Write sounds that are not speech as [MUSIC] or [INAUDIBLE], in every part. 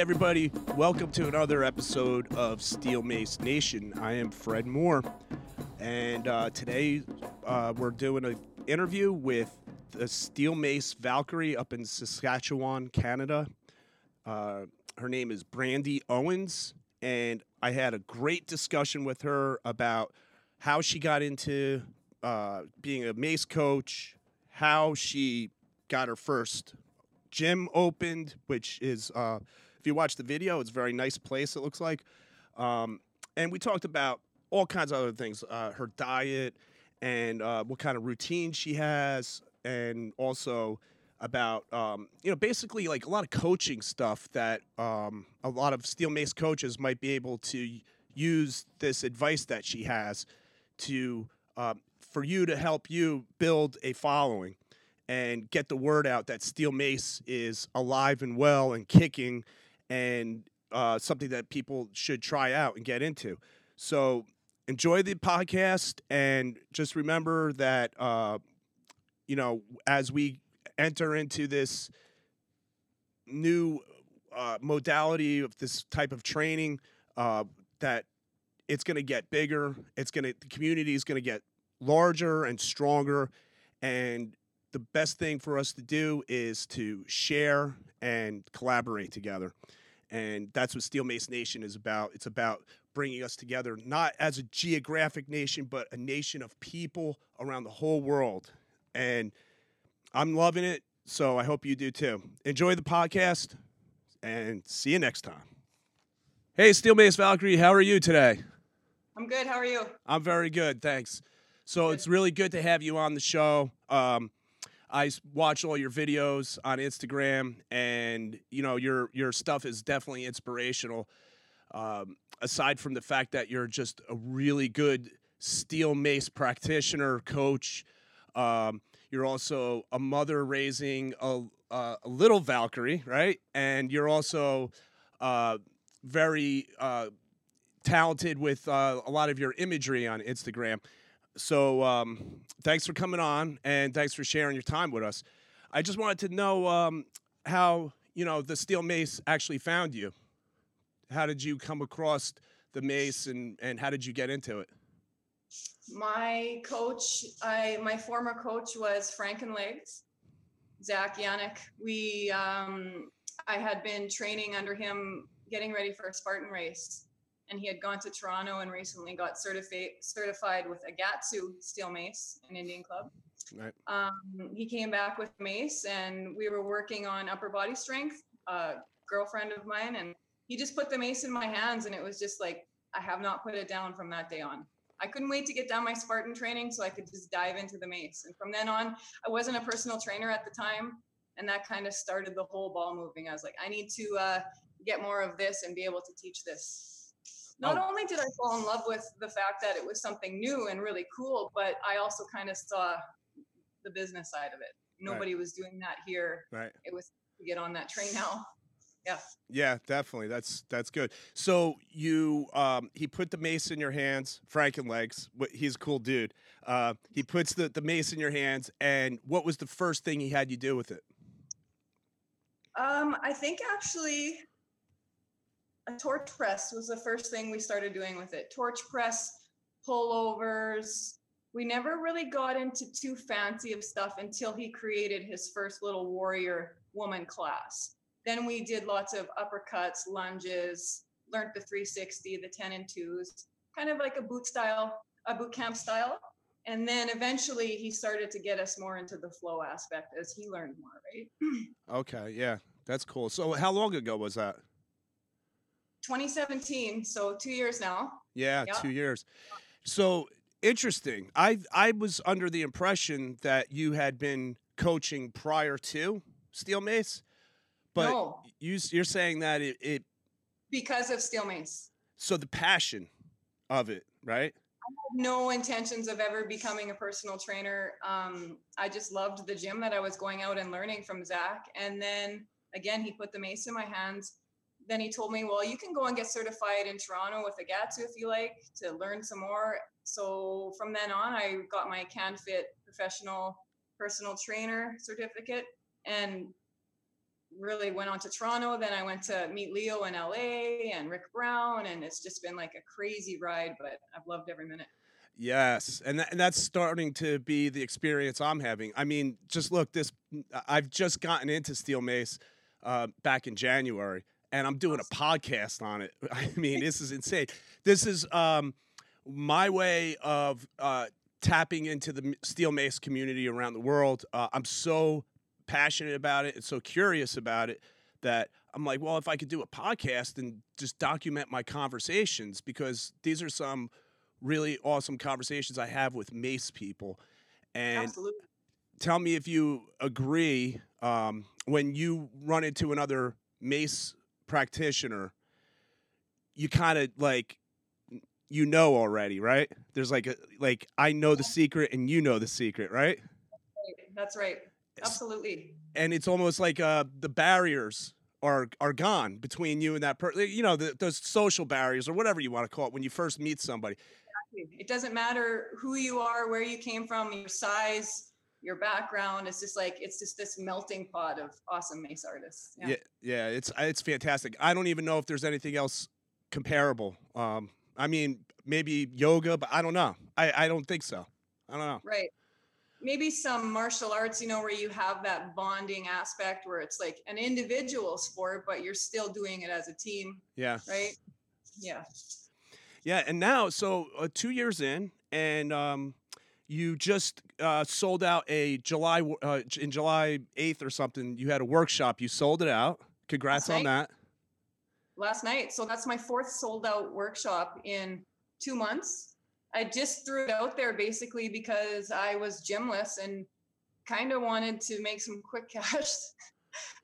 everybody. Welcome to another episode of Steel Mace Nation. I am Fred Moore, and uh, today uh, we're doing an interview with the Steel Mace Valkyrie up in Saskatchewan, Canada. Uh, her name is Brandy Owens, and I had a great discussion with her about how she got into uh, being a mace coach, how she got her first gym opened, which is, uh, if you watch the video, it's a very nice place, it looks like. Um, and we talked about all kinds of other things uh, her diet and uh, what kind of routine she has, and also about um, you know basically like a lot of coaching stuff that um, a lot of steel mace coaches might be able to use this advice that she has to uh, for you to help you build a following and get the word out that steel mace is alive and well and kicking and uh, something that people should try out and get into. So enjoy the podcast and just remember that uh, you know as we enter into this new uh, modality of this type of training uh, that it's going to get bigger it's going to the community is going to get larger and stronger and the best thing for us to do is to share and collaborate together and that's what steel mace nation is about it's about bringing us together not as a geographic nation but a nation of people around the whole world and I'm loving it. So I hope you do too. Enjoy the podcast and see you next time. Hey, Steel Mace Valkyrie, how are you today? I'm good. How are you? I'm very good, thanks. So it's really good to have you on the show. Um, I watch all your videos on Instagram, and you know your your stuff is definitely inspirational. Um, aside from the fact that you're just a really good steel mace practitioner, coach, um, you're also a mother raising a, a, a little Valkyrie, right? And you're also uh, very uh, talented with uh, a lot of your imagery on Instagram. So um, thanks for coming on and thanks for sharing your time with us. I just wanted to know um, how you know the steel mace actually found you. How did you come across the mace and, and how did you get into it? My coach, I my former coach was Frankenlegs, Zach Yannick. We, um, I had been training under him, getting ready for a Spartan race, and he had gone to Toronto and recently got certified certified with a Gatsu steel mace, an Indian club. Right. Um, he came back with mace, and we were working on upper body strength. A girlfriend of mine, and he just put the mace in my hands, and it was just like I have not put it down from that day on. I couldn't wait to get down my Spartan training so I could just dive into the mace. And from then on, I wasn't a personal trainer at the time, and that kind of started the whole ball moving. I was like, I need to uh, get more of this and be able to teach this. Not Oh. only did I fall in love with the fact that it was something new and really cool, but I also kind of saw the business side of it. Nobody was doing that here. Right. It was to get on that train now. Yeah. Yeah, definitely. That's that's good. So you, um, he put the mace in your hands, Frankenlegs. wh- He's a cool dude. Uh, he puts the, the mace in your hands, and what was the first thing he had you do with it? Um, I think actually a torch press was the first thing we started doing with it. Torch press, pullovers. We never really got into too fancy of stuff until he created his first little warrior woman class. Then we did lots of uppercuts, lunges, learned the 360, the 10 and 2s, kind of like a boot style, a boot camp style. And then eventually he started to get us more into the flow aspect as he learned more, right? [CLEARS THROAT] Okay, yeah, that's cool. So how long ago was that? 2017, so two years now. Yeah, Yeah. two years. So interesting. I I was under the impression that you had been coaching prior to Steel Mace, but no, you you're saying that it, it because of steel mace. so the passion of it, right? I have no intentions of ever becoming a personal trainer. Um, I just loved the gym that I was going out and learning from Zach. And then again, he put the mace in my hands. Then he told me, well, you can go and get certified in Toronto with a GATSU if you like to learn some more. So from then on, I got my CanFit professional personal trainer certificate. And really went on to Toronto. Then I went to meet Leo in LA and Rick Brown, and it's just been like a crazy ride. But I've loved every minute. Yes, and, and that's starting to be the experience I'm having. I mean, just look, this I've just gotten into steel mace uh, back in January, and I'm doing a podcast on it. [LAUGHS] I mean, [LAUGHS] this is insane. This is um, my way of uh, tapping into the steel mace community around the world. Uh, I'm so passionate about it and so curious about it that I'm like, well, if I could do a podcast and just document my conversations, because these are some really awesome conversations I have with mace people. And Absolutely. tell me if you agree um, when you run into another mace practitioner, you kind of like you know already, right? There's like a like I know the secret and you know the secret, right? That's right. Absolutely. And it's almost like uh, the barriers are are gone between you and that person. You know, the, those social barriers or whatever you want to call it when you first meet somebody. It doesn't matter who you are, where you came from, your size, your background. It's just like it's just this melting pot of awesome mace artists. Yeah, yeah, yeah it's it's fantastic. I don't even know if there's anything else comparable. Um, I mean, maybe yoga, but I don't know. I I don't think so. I don't know. Right. Maybe some martial arts, you know, where you have that bonding aspect where it's like an individual sport, but you're still doing it as a team. Yeah. Right. Yeah. Yeah, and now, so uh, two years in, and um, you just uh, sold out a July uh, in July eighth or something. You had a workshop. You sold it out. Congrats on that. Last night. So that's my fourth sold out workshop in two months. I just threw it out there basically because I was gymless and kind of wanted to make some quick [LAUGHS] cash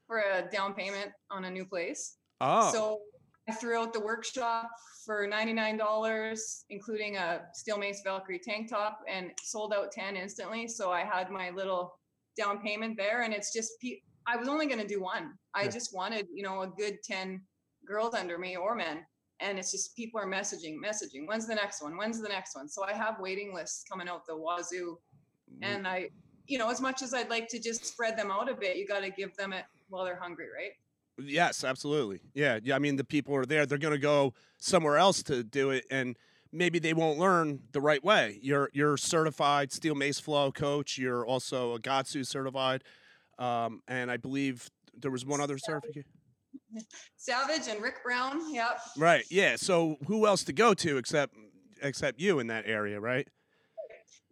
for a down payment on a new place. Oh. So I threw out the workshop for $99, including a Steel Mace Valkyrie tank top, and sold out 10 instantly. So I had my little down payment there. And it's just, I was only going to do one. I yeah. just wanted, you know, a good 10 girls under me or men. And it's just people are messaging, messaging. When's the next one? When's the next one? So I have waiting lists coming out the wazoo. And I, you know, as much as I'd like to just spread them out a bit, you got to give them it while they're hungry, right? Yes, absolutely. Yeah, yeah. I mean, the people are there; they're going to go somewhere else to do it, and maybe they won't learn the right way. You're you're certified steel mace flow coach. You're also a Gatsu certified, um, and I believe there was one other certificate. Savage and Rick Brown. Yep. Right. Yeah. So who else to go to except except you in that area, right?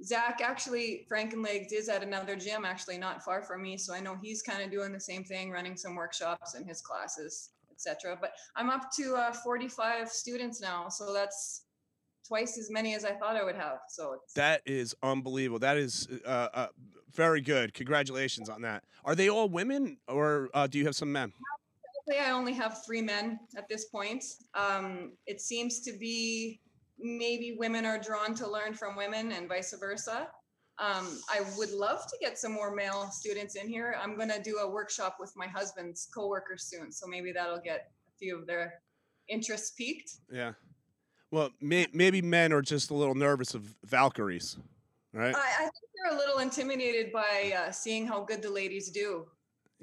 Zach actually Frankenlegs is at another gym, actually not far from me. So I know he's kind of doing the same thing, running some workshops in his classes, etc. But I'm up to uh, 45 students now, so that's twice as many as I thought I would have. So that is unbelievable. That is uh, uh, very good. Congratulations on that. Are they all women, or uh, do you have some men? I only have three men at this point. Um, it seems to be maybe women are drawn to learn from women and vice versa. Um, I would love to get some more male students in here. I'm going to do a workshop with my husband's coworkers soon, so maybe that'll get a few of their interests piqued. Yeah. Well, may, maybe men are just a little nervous of Valkyries, right? I, I think they're a little intimidated by uh, seeing how good the ladies do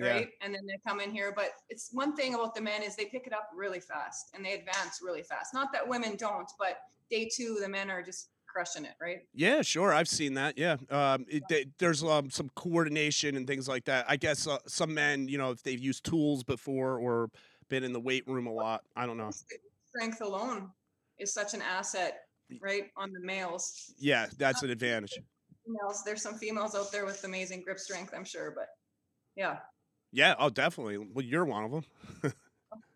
right? Yeah. And then they come in here. But it's one thing about the men is they pick it up really fast and they advance really fast. Not that women don't, but day two, the men are just crushing it, right? Yeah, sure. I've seen that. Yeah. Um, it, they, there's um, some coordination and things like that. I guess uh, some men, you know, if they've used tools before or been in the weight room a lot, I don't know. Strength alone is such an asset, right? On the males. Yeah, that's an advantage. Females, there's some females out there with amazing grip strength, I'm sure, but yeah. Yeah. Oh, definitely. Well, you're one of them. [LAUGHS]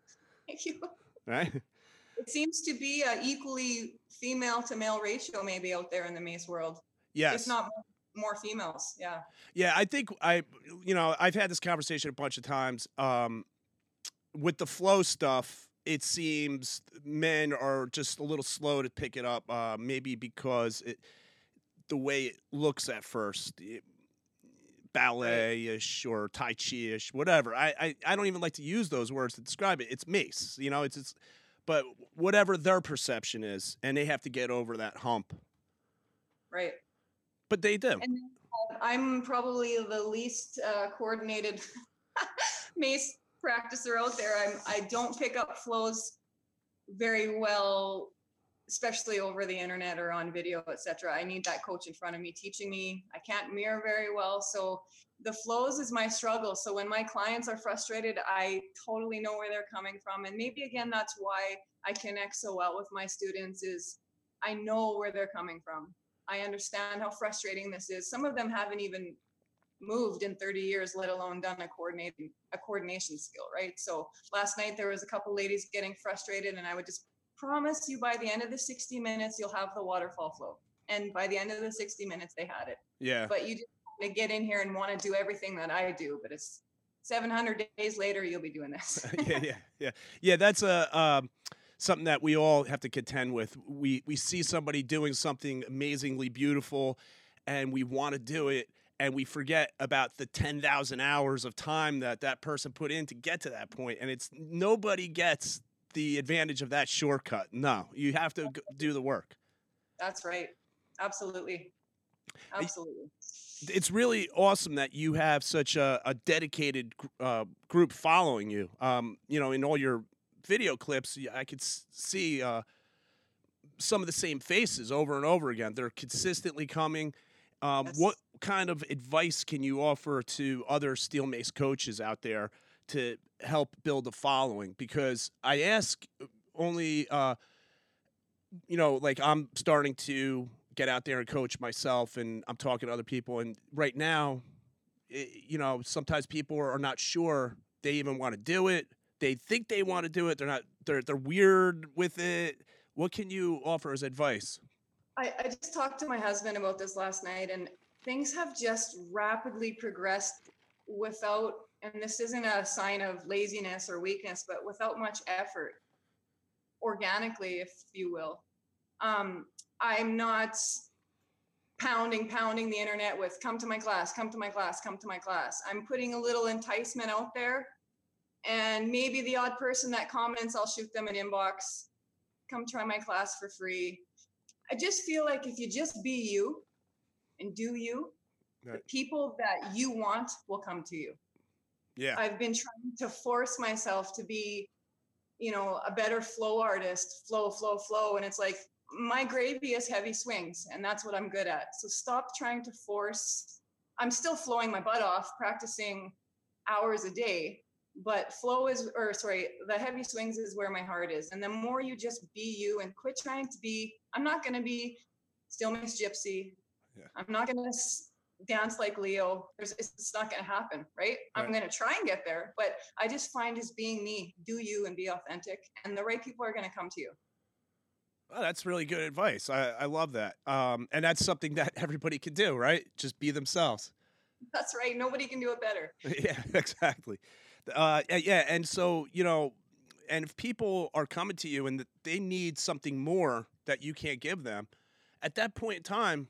[LAUGHS] Thank you. Right. It seems to be a equally female to male ratio, maybe out there in the mace world. Yes. If not more females. Yeah. Yeah. I think I, you know, I've had this conversation a bunch of times. Um, with the flow stuff, it seems men are just a little slow to pick it up. Uh, maybe because it, the way it looks at first. It, ballet-ish or tai chi-ish, whatever. I, I, I don't even like to use those words to describe it. It's mace, you know. It's, it's but whatever their perception is, and they have to get over that hump. Right. But they do. And I'm probably the least uh, coordinated [LAUGHS] mace practicer out there. I'm I don't pick up flows very well, especially over the internet or on video, etc. I need that coach in front of me teaching me. I can't mirror very well, so the flows is my struggle. So when my clients are frustrated, I totally know where they're coming from, and maybe again that's why I connect so well with my students. Is I know where they're coming from. I understand how frustrating this is. Some of them haven't even moved in 30 years, let alone done a coordinating a coordination skill, right? So last night there was a couple ladies getting frustrated, and I would just promise you by the end of the 60 minutes you'll have the waterfall flow. And by the end of the 60 minutes they had it. Yeah. But you just want to get in here and want to do everything that I do, but it's 700 days later you'll be doing this. [LAUGHS] yeah, yeah, yeah, yeah. That's a um, something that we all have to contend with. We we see somebody doing something amazingly beautiful, and we want to do it, and we forget about the 10,000 hours of time that that person put in to get to that point and it's nobody gets the advantage of that shortcut no you have to do the work That's right. Absolutely. Absolutely. it's really awesome that you have such a, a dedicated uh, group following you um, you know in all your video clips I could see uh, some of the same faces over and over again they're consistently coming um, Yes. what kind of advice can you offer to other steel mace coaches out there to help build a following because i ask only uh, you know like i'm starting to get out there and coach myself and i'm talking to other people and right now it, you know sometimes people are not sure they even want to do it. They think they want to do it. They're not they're they're weird with it. What can you offer as advice? I, I just talked to my husband about this last night, and things have just rapidly progressed without, and this isn't a sign of laziness or weakness, but without much effort, organically, if you will. Um, I'm not pounding, pounding the internet with come to my class, come to my class, come to my class. I'm putting a little enticement out there, and maybe the odd person that comments, I'll shoot them an inbox. Come try my class for free. I just feel like if you just be you and do you, the people that you want will come to you. Yeah I've been trying to force myself to be, you know, a better flow artist, flow, flow, flow. And it's like my gravy is heavy swings, and that's what I'm good at. So stop trying to force. I'm still flowing my butt off, practicing hours a day, but flow is, or sorry, the heavy swings is where my heart is. And the more you just be you and quit trying to be, I'm not going to be Steel Mace Gypsy. Yeah. I'm not going to dance like Leo. There's, it's, not going to happen, right? I'm going to try and get there, but I just find just being me, do you and be authentic, and the right people are going to come to you. Oh, that's really good advice. I, I love that. Um, and that's something that [LAUGHS] everybody can do, right? Just be themselves. That's right. Nobody can do it better. [LAUGHS] yeah, exactly. Uh, yeah, and so you know, and if people are coming to you and they need something more that you can't give them, at that point in time,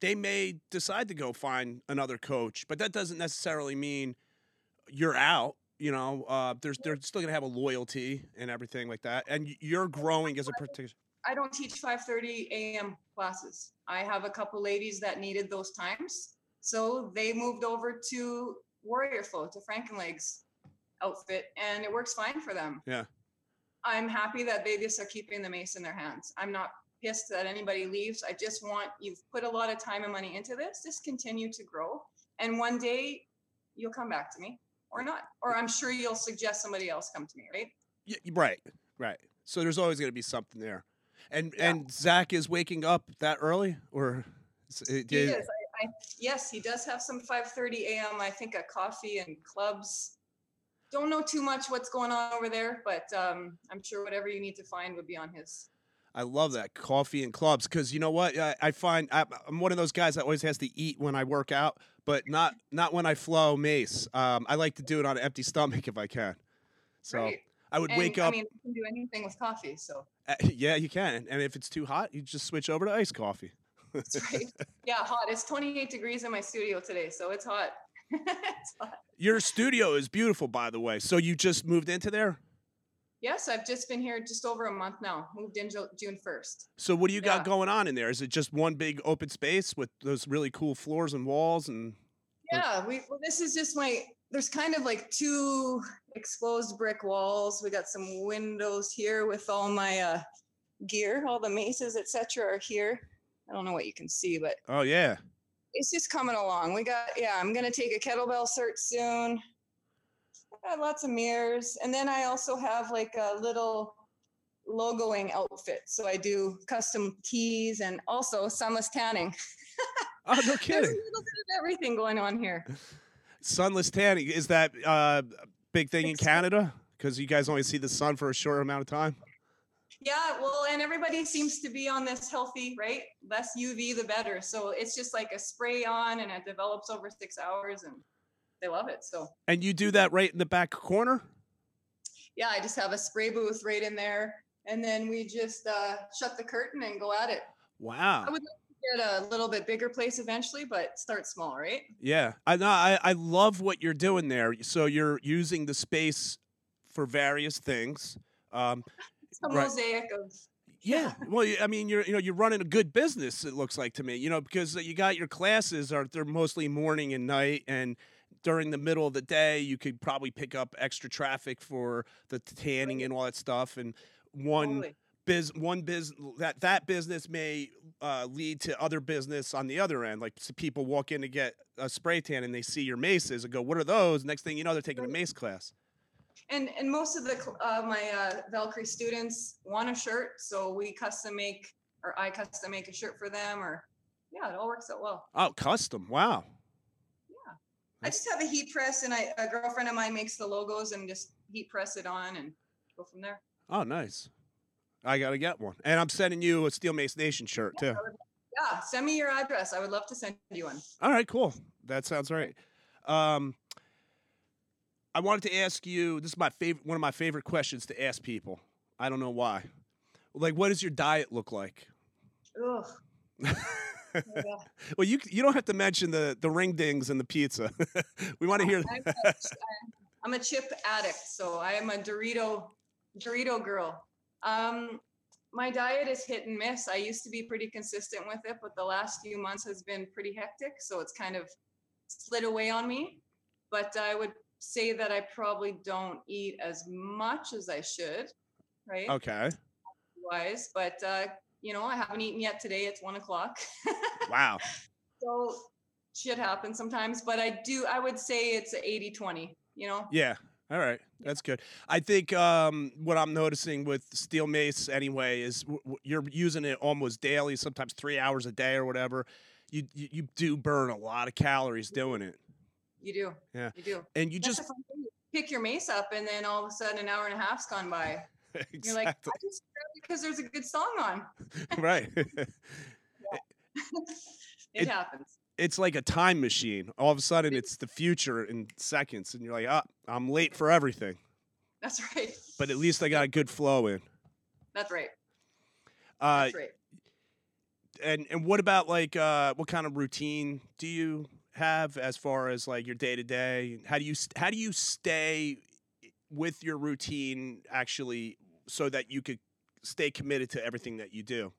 they may decide to go find another coach. But that doesn't necessarily mean you're out. You know, uh, there's they're still gonna have a loyalty and everything like that, and you're growing as a particular. I don't teach 5:30 a.m. classes. I have a couple ladies that needed those times, so they moved over to Warrior Flow to Frankenlegs outfit, and it works fine for them. Yeah. I'm happy that they just are keeping the mace in their hands. I'm not pissed that anybody leaves. I just want you've put a lot of time and money into this. Just continue to grow, and one day you'll come back to me, or not, or I'm sure you'll suggest somebody else come to me, right? Yeah, right, right. So there's always gonna be something there, and Yeah. and Zach is waking up that early, or is it- He is. I, I, yes, he does have some 5:30 a.m. I think a coffee and clubs. Don't know too much what's going on over there, but um, I'm sure whatever you need to find would be on his. I love that coffee and clubs because you know what I, I find I, I'm one of those guys that always has to eat when I work out, but not not when I flow mace. Um, I like to do it on an empty stomach if I can. So Right. I would And, wake up. I mean, you can do anything with coffee, so uh, [LAUGHS] yeah, you can, and if it's too hot, you just switch over to iced coffee. that's right. [LAUGHS] yeah, hot. It's 28 degrees in my studio today, so it's hot. [LAUGHS] it's hot. Your studio is beautiful, by the way. So you just moved into there. Yes, I've just been here just over a month now. Moved in June 1st. So what do you got going on in there? Is it just one big open space with those really cool floors and walls and Yeah, we well, this is just my there's kind of like two exposed brick walls. We got some windows here with all my uh, gear, all the maces, etc., are here. I don't know what you can see, but Oh yeah. it's just coming along. We got yeah. I'm gonna take a kettlebell cert soon. Got lots of mirrors, and then I also have like a little logoing outfit. So I do custom tees and also sunless tanning. Oh no kidding. [LAUGHS] There's a little bit of everything going on here. Sunless tanning is that uh, a big thing in Canada? Because you guys only see the sun for a short amount of time. Yeah, well, and everybody seems to be on this healthy, right? Less UV, the better. So it's just like a spray on, and it develops over six hours, and they love it. So And you do that right in the back corner. yeah, I just have a spray booth right in there, and then we just uh, shut the curtain and go at it. Wow. I would like to get a little bit bigger place eventually, but start small, right? Yeah, I know. I, I love what you're doing there. So you're using the space for various things. Um, It's a Right. mosaic of yeah. [LAUGHS] Well, I mean, you're you know you're running a good business. It looks like to me. You know because you got your classes are they're mostly morning and night, and during the middle of the day you could probably pick up extra traffic for the tanning and all that stuff. And one totally. biz one biz that that business may uh, lead to other business on the other end. Like s- people walk in to get a spray tan and they see your maces and go, "What are those?" Next thing you know, they're taking a mace class. And and most of the uh, my uh, Valkyrie students want a shirt, so we custom make or I custom make a shirt for them, or yeah, it all works out well. Oh, custom! Wow. I just have a heat press, and I, a girlfriend of mine makes the logos and just heat press it on and go from there. Oh, nice. I gotta get one, and I'm sending you a Steel Mace Nation shirt too. Yeah, send me your address. I would love to send you one. All right, cool. That sounds right. Um, I wanted to ask you. This is my favorite. One of my favorite questions to ask people. I don't know why. Like, what does your diet look like? Ugh. [LAUGHS] Yeah. [LAUGHS] Well, you you don't have to mention the the ring dings and the pizza. [LAUGHS] we want to hear. I'm a, [LAUGHS] I'm a chip addict, so I am a Dorito Dorito girl. Um, my diet is hit and miss. I used to be pretty consistent with it, but the last few months has been pretty hectic, so it's kind of slid away on me. But I would say that I probably don't eat as much as I should, right? Okay. Wise, but uh, you know, I haven't eaten yet today. It's one o'clock. Wow. [LAUGHS] so shit happens sometimes, but I do, I would say it's a 80 20, you know? Yeah. All right. That's good. I think um, what I'm noticing with steel mace anyway is w- w- you're using it almost daily, sometimes three hours a day or whatever. You, you you do burn a lot of calories doing it, You do. Yeah. You do. and you That's just the fun thing. You pick your mace up, and then all of a sudden, an hour and a half's gone by. [LAUGHS] You're like, exactly I just because there's a good song on. [LAUGHS] right. [LAUGHS] [LAUGHS] It, It- happens. it's like a time machine. All of a sudden, it's the future in seconds, and you're like, ah, I'm late for everything. That's right. But at least I got a good flow in. That's right. Uh, That's right. and and what about like uh what kind of routine do you have as far as like your day to day how do you how do you stay with your routine actually so that you could stay committed to everything that you do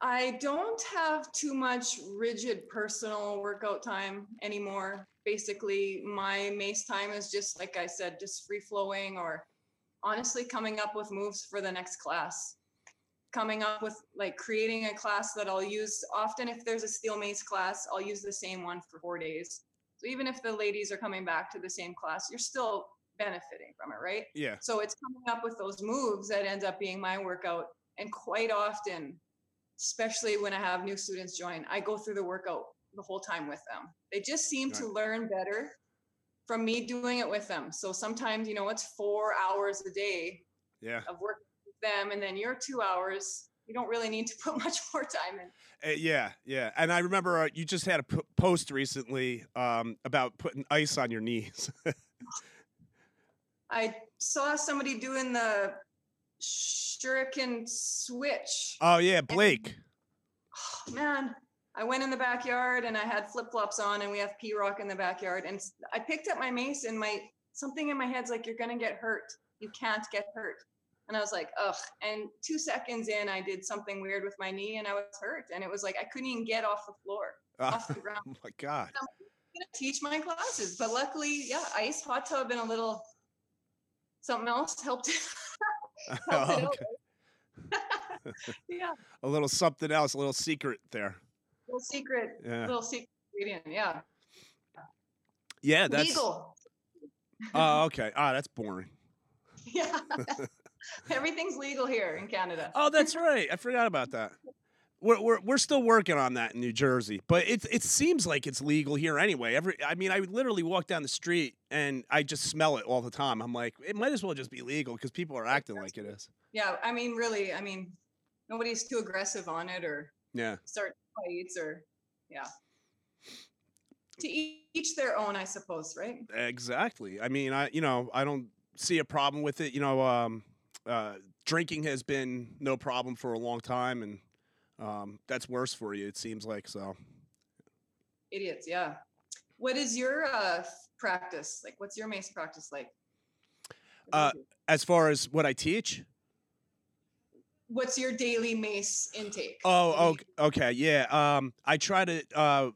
I don't have too much rigid personal workout time anymore. Basically, my mace time is just like I said, just free flowing or honestly coming up with moves for the next class. Coming up with like creating a class that I'll use often if there's a steel mace class, I'll use the same one for 4 days. So even if the ladies are coming back to the same class, you're still benefiting from it, right? yeah So it's coming up with those moves that end up being my workout. And quite often, especially when I have new students join, I go through the workout the whole time with them. They just seem to learn better from me doing it with them. So sometimes, you know, it's four hours a day yeah of working with them, and then your two hours, you don't really need to put [LAUGHS] much more time in. Uh, yeah yeah and i remember uh, you just had a p- post recently um about putting ice on your knees [LAUGHS] I saw somebody doing the shuriken switch. oh yeah blake oh, man, I went in the backyard and I had flip flops on, and we have P Rock in the backyard. And I picked up my mace, and my something in my head's like, "You're gonna get hurt. You can't get hurt." And I was like, "Ugh!" And two seconds in, I did something weird with my knee, and I was hurt. And it was like I couldn't even get off the floor, [LAUGHS] oh off the ground. oh my god I'm gonna teach my classes. But luckily, yeah, ice, hot tub, and a little something else helped. [LAUGHS] [LAUGHS] helped it out. okay. [LAUGHS] yeah, A little something else, a little secret there. little secret, Yeah. little secret ingredient. Yeah, Yeah, that's. legal. Oh, okay. Ah, that's boring. Yeah, everything's legal here in Canada. Oh, that's right. I forgot about that. We're, we're, we're still working on that in New Jersey, but it it seems like it's legal here anyway. Every I mean, I would literally walk down the street and I just smell it all the time. I'm like, it might as well just be legal because people are acting like it is. Yeah, I mean, really, I mean, nobody's too aggressive on it or Yeah. start fights or yeah. To each their own, I suppose, right? Exactly. I mean, I you know I don't see a problem with it. You know, um, uh, drinking has been no problem for a long time, and um, that's worse for you. It seems like so. Idiots, yeah. What is your uh practice? Like what's your mace practice like? Uh. As far as what I teach, What's your daily mace intake? oh, What do you- okay, okay, yeah. Um, I try to uh,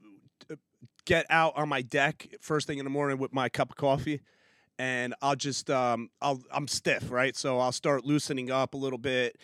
get out on my deck first thing in the morning with my cup of coffee. And I'll just um, I'll I'm stiff, right? So I'll start loosening up a little bit,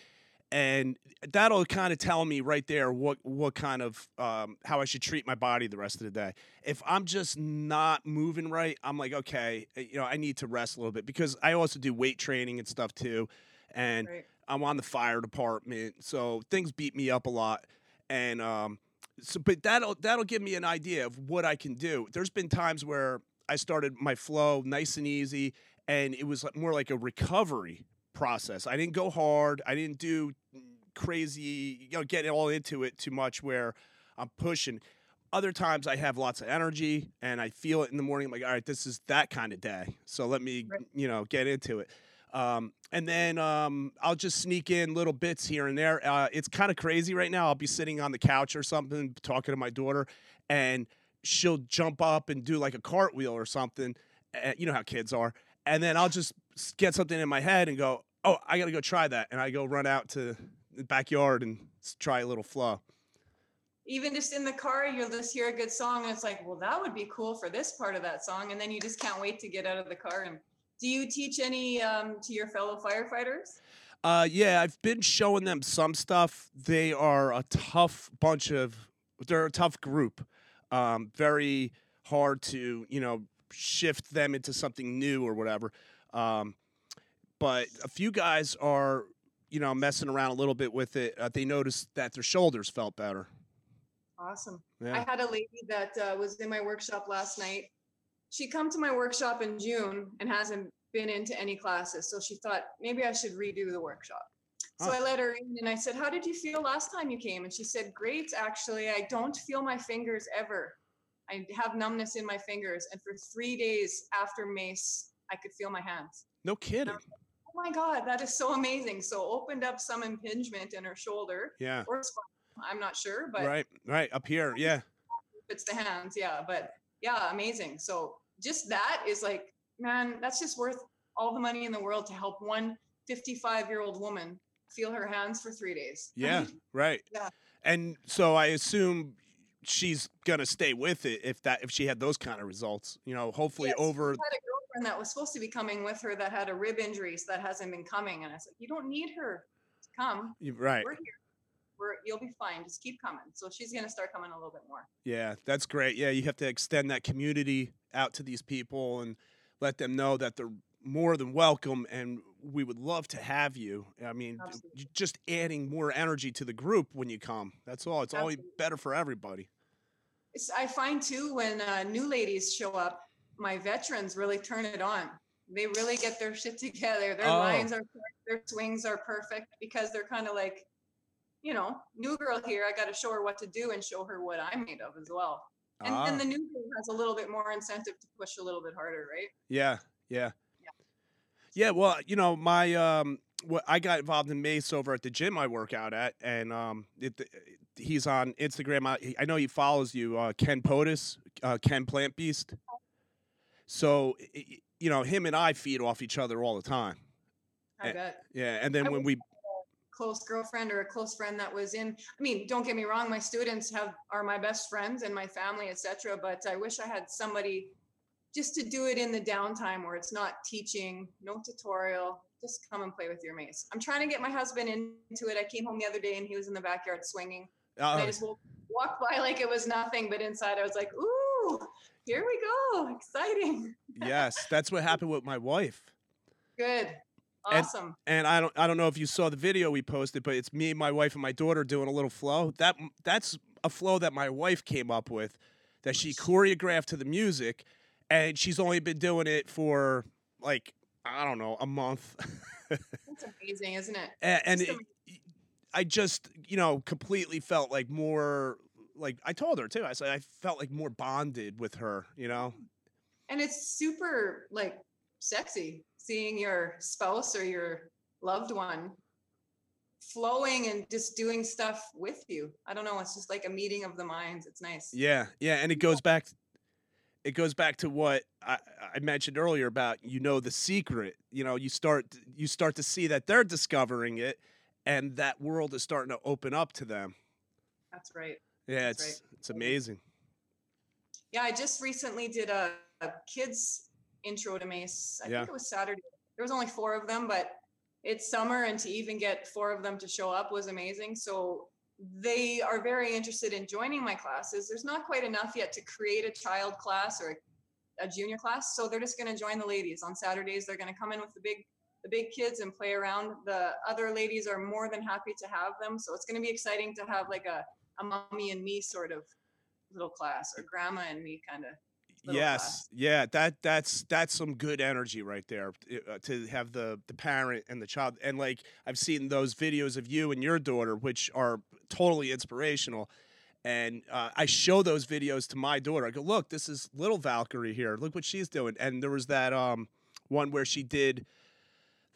and that'll kind of tell me right there what what kind of um, how I should treat my body the rest of the day. If I'm just not moving right, I'm like, okay, uh, you know, I need to rest a little bit because I also do weight training and stuff too, and Right. I'm on the fire department, so things beat me up a lot, and um, so but that'll that'll give me an idea of what I can do. There's been times where I started my flow nice and easy, and it was more like a recovery process. I didn't go hard. I didn't do crazy, you know, get all into it too much where I'm pushing. Other times I have lots of energy and I feel it in the morning. I'm like, all right, this is that kind of day. So let me, Right. you know, get into it. Um, and then um, I'll just sneak in little bits here and there. Uh, it's kind of crazy right now. I'll be sitting on the couch or something talking to my daughter, and she'll jump up and do like a cartwheel or something. Uh, you know how kids are. And then I'll just get something in my head and go, oh, I got to go try that. And I go run out to the backyard and try a little flow. Even just in the car, you'll just hear a good song and it's like, well, that would be cool for this part of that song. And then you just can't wait to get out of the car. And do you teach any um, to your fellow firefighters? Uh, yeah, I've been showing them some stuff. They are a tough bunch of. They're a tough group. Um, very hard to you know shift them into something new or whatever. Um, but a few guys are you know messing around a little bit with it. Uh, they noticed that their shoulders felt better. Awesome. Yeah. I had a lady that uh, was in my workshop last night. She come to my workshop in June and hasn't been into any classes. So she thought maybe I should redo the workshop. So. I let her in and I said, How did you feel last time you came? And she said, Great, actually. I don't feel my fingers ever. I have numbness in my fingers. And for three days after MACE, I could feel my hands. no kidding. Oh my God, that is so amazing. So opened up some impingement in her shoulder Yeah. or. I'm not sure, but Right. Right up here. Yeah. it's the hands, yeah. But yeah, amazing. So just that is like, man, that's just worth all the money in the world to help one 55 year old woman feel her hands for three days. [LAUGHS] Yeah. Right. Yeah. And so I assume she's gonna stay with it if that if she had those kind of results. You know, hopefully Yes. over That was supposed to be coming with her that had a rib injury, so that hasn't been coming. And I said, you don't need her to come. right. We're here. We're, you'll be fine. Just keep coming. So she's going to start coming a little bit more. Yeah, that's great. Yeah, you have to extend that community out to these people and let them know that they're more than welcome and we would love to have you. I mean, Absolutely. just adding more energy to the group when you come. That's all. It's Absolutely. better for everybody. It's, I find too when uh, new ladies show up, my veterans really turn it on. They really get their shit together. Their Oh. lines are their swings are perfect because they're kind of like, you know, new girl here. I got to show her what to do and show her what I'm made of as well. And, Ah, and the new girl has a little bit more incentive to push a little bit harder, right? yeah, yeah. Yeah. Yeah, well, you know, my um what I got involved in Mace over at the gym I work out at and um it, he's on Instagram. I, I know he follows you, uh, Ken POTUS, uh, Ken Plant Beast. So, you know, him and I feed off each other all the time. I Eh, bet. Yeah, and then I when we close girlfriend or a close friend that was in i mean don't get me wrong my students have are my best friends and my family etc but i wish i had somebody just to do it in the downtime where it's not teaching no tutorial just come and play with your mace i'm trying to get my husband into it i came home the other day and he was in the backyard swinging and i Uh, just walked by like it was nothing but inside i was like ooh here we go exciting yes, that's what happened with my wife. good And- awesome And I don't I don't know if you saw the video we posted, but it's me, my wife, and my daughter doing a little flow. That that's a flow that my wife came up with, that she choreographed to the music, and she's only been doing it for like I don't know a month. [LAUGHS] that's amazing isn't it and and it, I just you know completely felt like more like I told her too. I said I felt like more bonded with her. You know. Mm. and it's super like sexy seeing your spouse or your loved one flowing and just doing stuff with you i don't know it's just like a meeting of the minds it's nice Yeah, yeah, and it goes back. It goes back to what I, I mentioned earlier about you know the secret. You know, you start you start to see that they're discovering it, and that world is starting to open up to them. that's right Yeah, it's it's amazing. yeah i just recently did a, a kids intro to mace. I Yeah. think it was saturday. There was only four of them but it's summer and to even get four of them to show up was amazing. So they are very interested in joining my classes. There's not quite enough yet to create a child class or a, a junior class so they're just going to join the ladies. On saturdays they're going to come in with the big the big kids and play around. The other ladies are more than happy to have them so it's going to be exciting to have like a, a mommy and me sort of little class or grandma and me kind of Yes, class. yeah, that that's that's some good energy right there uh, to have the the parent and the child. And like I've seen those videos of you and your daughter, which are totally inspirational. And uh, I show those videos to my daughter. I go, look, this is little Valkyrie here. Look what she's doing. And there was that um one where she did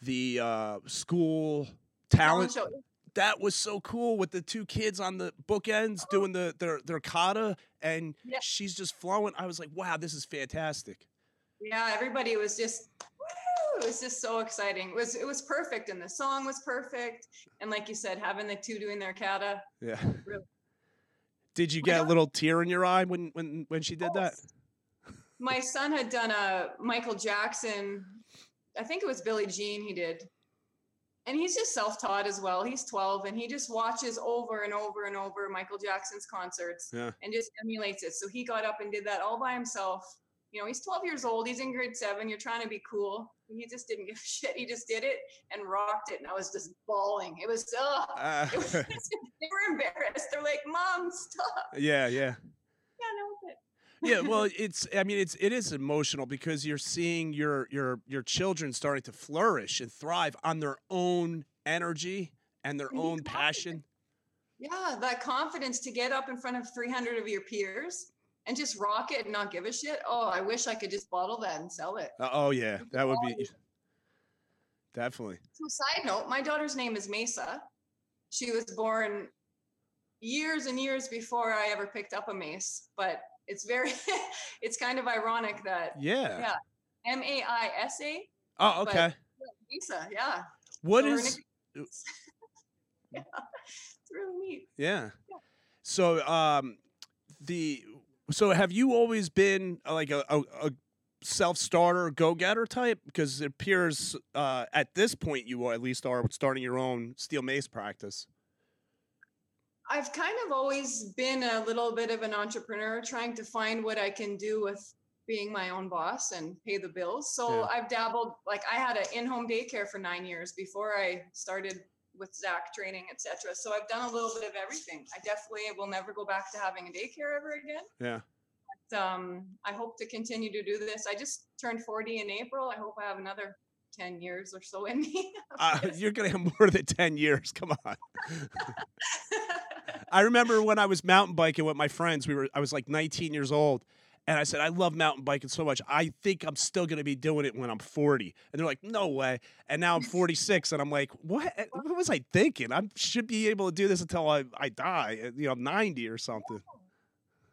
the uh, school talent. show. That was so cool with the two kids on the bookends doing oh. the their their kata, and Yeah. she's just flowing. I was like, wow, this is fantastic. Yeah, everybody was just it was just so exciting. It was it was perfect and the song was perfect. And like you said, having the two doing their kata. Yeah. Really. Did you get a little tear in your eye when when when she did that? My son had done a Michael Jackson, I think it was Billie Jean he did. And he's just self-taught as well. He's 12 and he just watches over and over and over Michael Jackson's concerts Yeah. and just emulates it. So he got up and did that all by himself. You know, he's 12 years old. He's in grade seven. You're trying to be cool. He just didn't give a [LAUGHS] shit. He just did it and rocked it. And I was just bawling. It was, ugh. Uh, It was, they were embarrassed. They're like, Mom, stop. yeah, yeah. Yeah, no, but Yeah, well, it's I mean it's it is emotional because you're seeing your your your children starting to flourish and thrive on their own energy and their own confident. passion. yeah, that confidence to get up in front of 300 of your peers and just rock it and not give a shit. Oh, I wish I could just bottle that and sell it. Uh, oh yeah, that would be definitely. So, side note, my daughter's name is Maisa. She was born years and years before I ever picked up a mace, but it's very, [LAUGHS] it's kind of ironic that Yeah. Yeah. M A I S A Oh, okay. Maisa. Yeah. What So is [LAUGHS] yeah, it's really neat. Yeah. So um the so have you always been uh, like a, a, a self-starter go-getter type because it appears uh at this point you at least are starting your own steel mace practice. I've kind of always been a little bit of an entrepreneur, trying to find what I can do with being my own boss and pay the bills. So Yeah. I've dabbled, like I had an in-home daycare for nine years before I started with Zach training, etc. So I've done a little bit of everything. I definitely will never go back to having a daycare ever again. Yeah. But, um, I hope to continue to do this. I just turned 40 in April. I hope I have another 10 years or so in me. [LAUGHS] Uh, you're going to have more than 10 years. Come on. [LAUGHS] I remember when I was mountain biking with my friends, we were I was like 19 years old. And I said, I love mountain biking so much. I think I'm still going to be doing it when I'm 40. And they're like, no way. And now I'm [LAUGHS] 46. And I'm like, what? What was I thinking? I should be able to do this until I, I die, you know, 90 or something.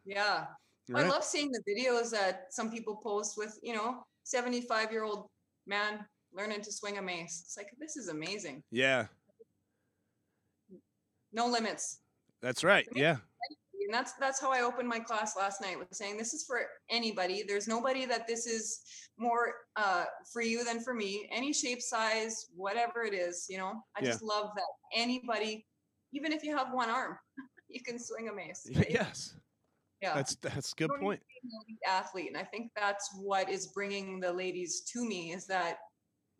yeah. I love seeing the videos that some people post with, you know, 75 year old man learning to swing a mace. It's like, this is amazing. Yeah. no limits. That's right. Yeah. And that's that's how I opened my class last night with saying this is for anybody. There's nobody that this is more uh, for you than for me. Any shape, size, whatever it is, you know. I Yeah. just love that anybody, even if you have one arm, [LAUGHS] you can swing a mace. right? Yes. Yeah. That's that's a good point. athlete, and I think that's what is bringing the ladies to me is that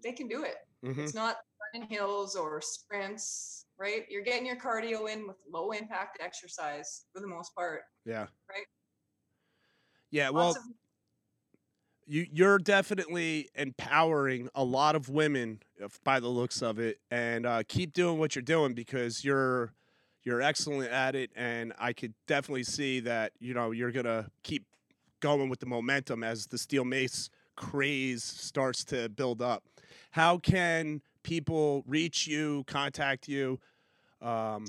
they can do it. hmm It's not running hills or sprints, right? You're getting your cardio in with low impact exercise for the most part. Yeah. Right. Yeah. Well, of you you're definitely empowering a lot of women if- by the looks of it and uh, keep doing what you're doing because you're you're excellent at it and i could definitely see that you know you're gonna keep going with the momentum as the steel mace craze starts to build up how can people reach you contact you um,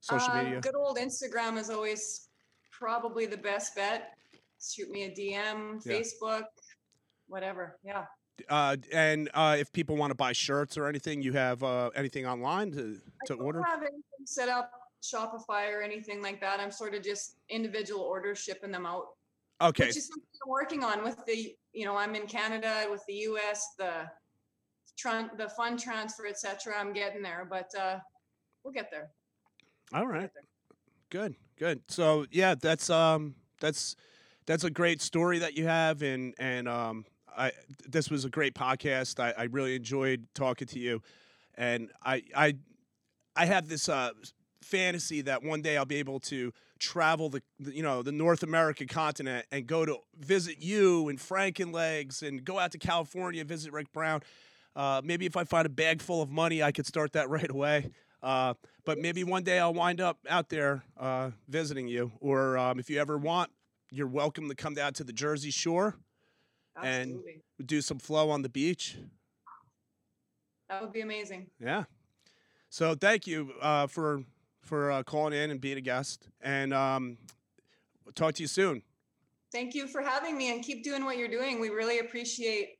social uh, media Good old Instagram is always probably the best bet. Shoot me a DM, Yeah. Facebook, whatever. Yeah. uh, and uh, if people want to buy shirts or anything you have uh, anything online to, order? I to don't have anything set up Shopify or anything like that. I'm sort of just individual orders shipping them out. okay which is something I'm working on with the, you know, I'm in Canada with the US, the tran- the fund transfer, etc. I'm getting there, but uh, we'll get there. All right. We'll there. Good. Good. So yeah, that's um that's that's a great story that you have and and um I this was a great podcast. I, I really enjoyed talking to you. And I I I have this uh fantasy that one day I'll be able to travel the, you know the North American continent and go to visit you and Frankenlegs and Legs and go out to California visit Rick Brown. Uh, maybe if I find a bag full of money, I could start that [LAUGHS] right away. Uh, but maybe one day I'll wind up out there uh, visiting you. Or um, if you ever want, you're welcome to come down to the Jersey Shore, And- do some flow on the beach. That would be amazing. Yeah. So thank you uh, for for uh, calling in and being a guest. And um, we'll talk to you soon. Thank you for having me and keep doing what you're doing. We really appreciate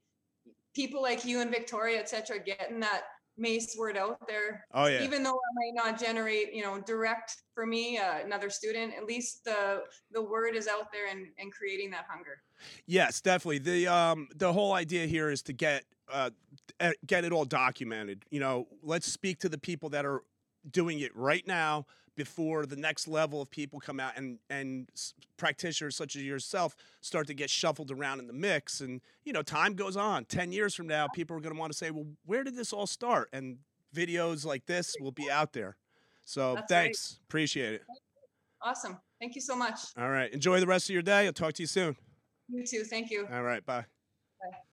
people like you and Victoria, etc., getting that mace word out there. Oh yeah. Even though it might not generate, you know, direct for me, uh, another student, at least the the word is out there and, and creating that hunger. Yes, definitely. The um the whole idea here is to get uh eh, get it all documented. You know, let's speak to the people that are doing it right now before the next level of people come out and and practitioners such as yourself start to get shuffled around in the mix and you know time goes on. 10 years from now people are going to want to say well where did this all start? And videos like this will be out there. So That's thanks. Appreciate it. Awesome. Thank you so much. all right. Enjoy the rest of your day. I'll talk to you soon. You too. Thank you. all right. Bye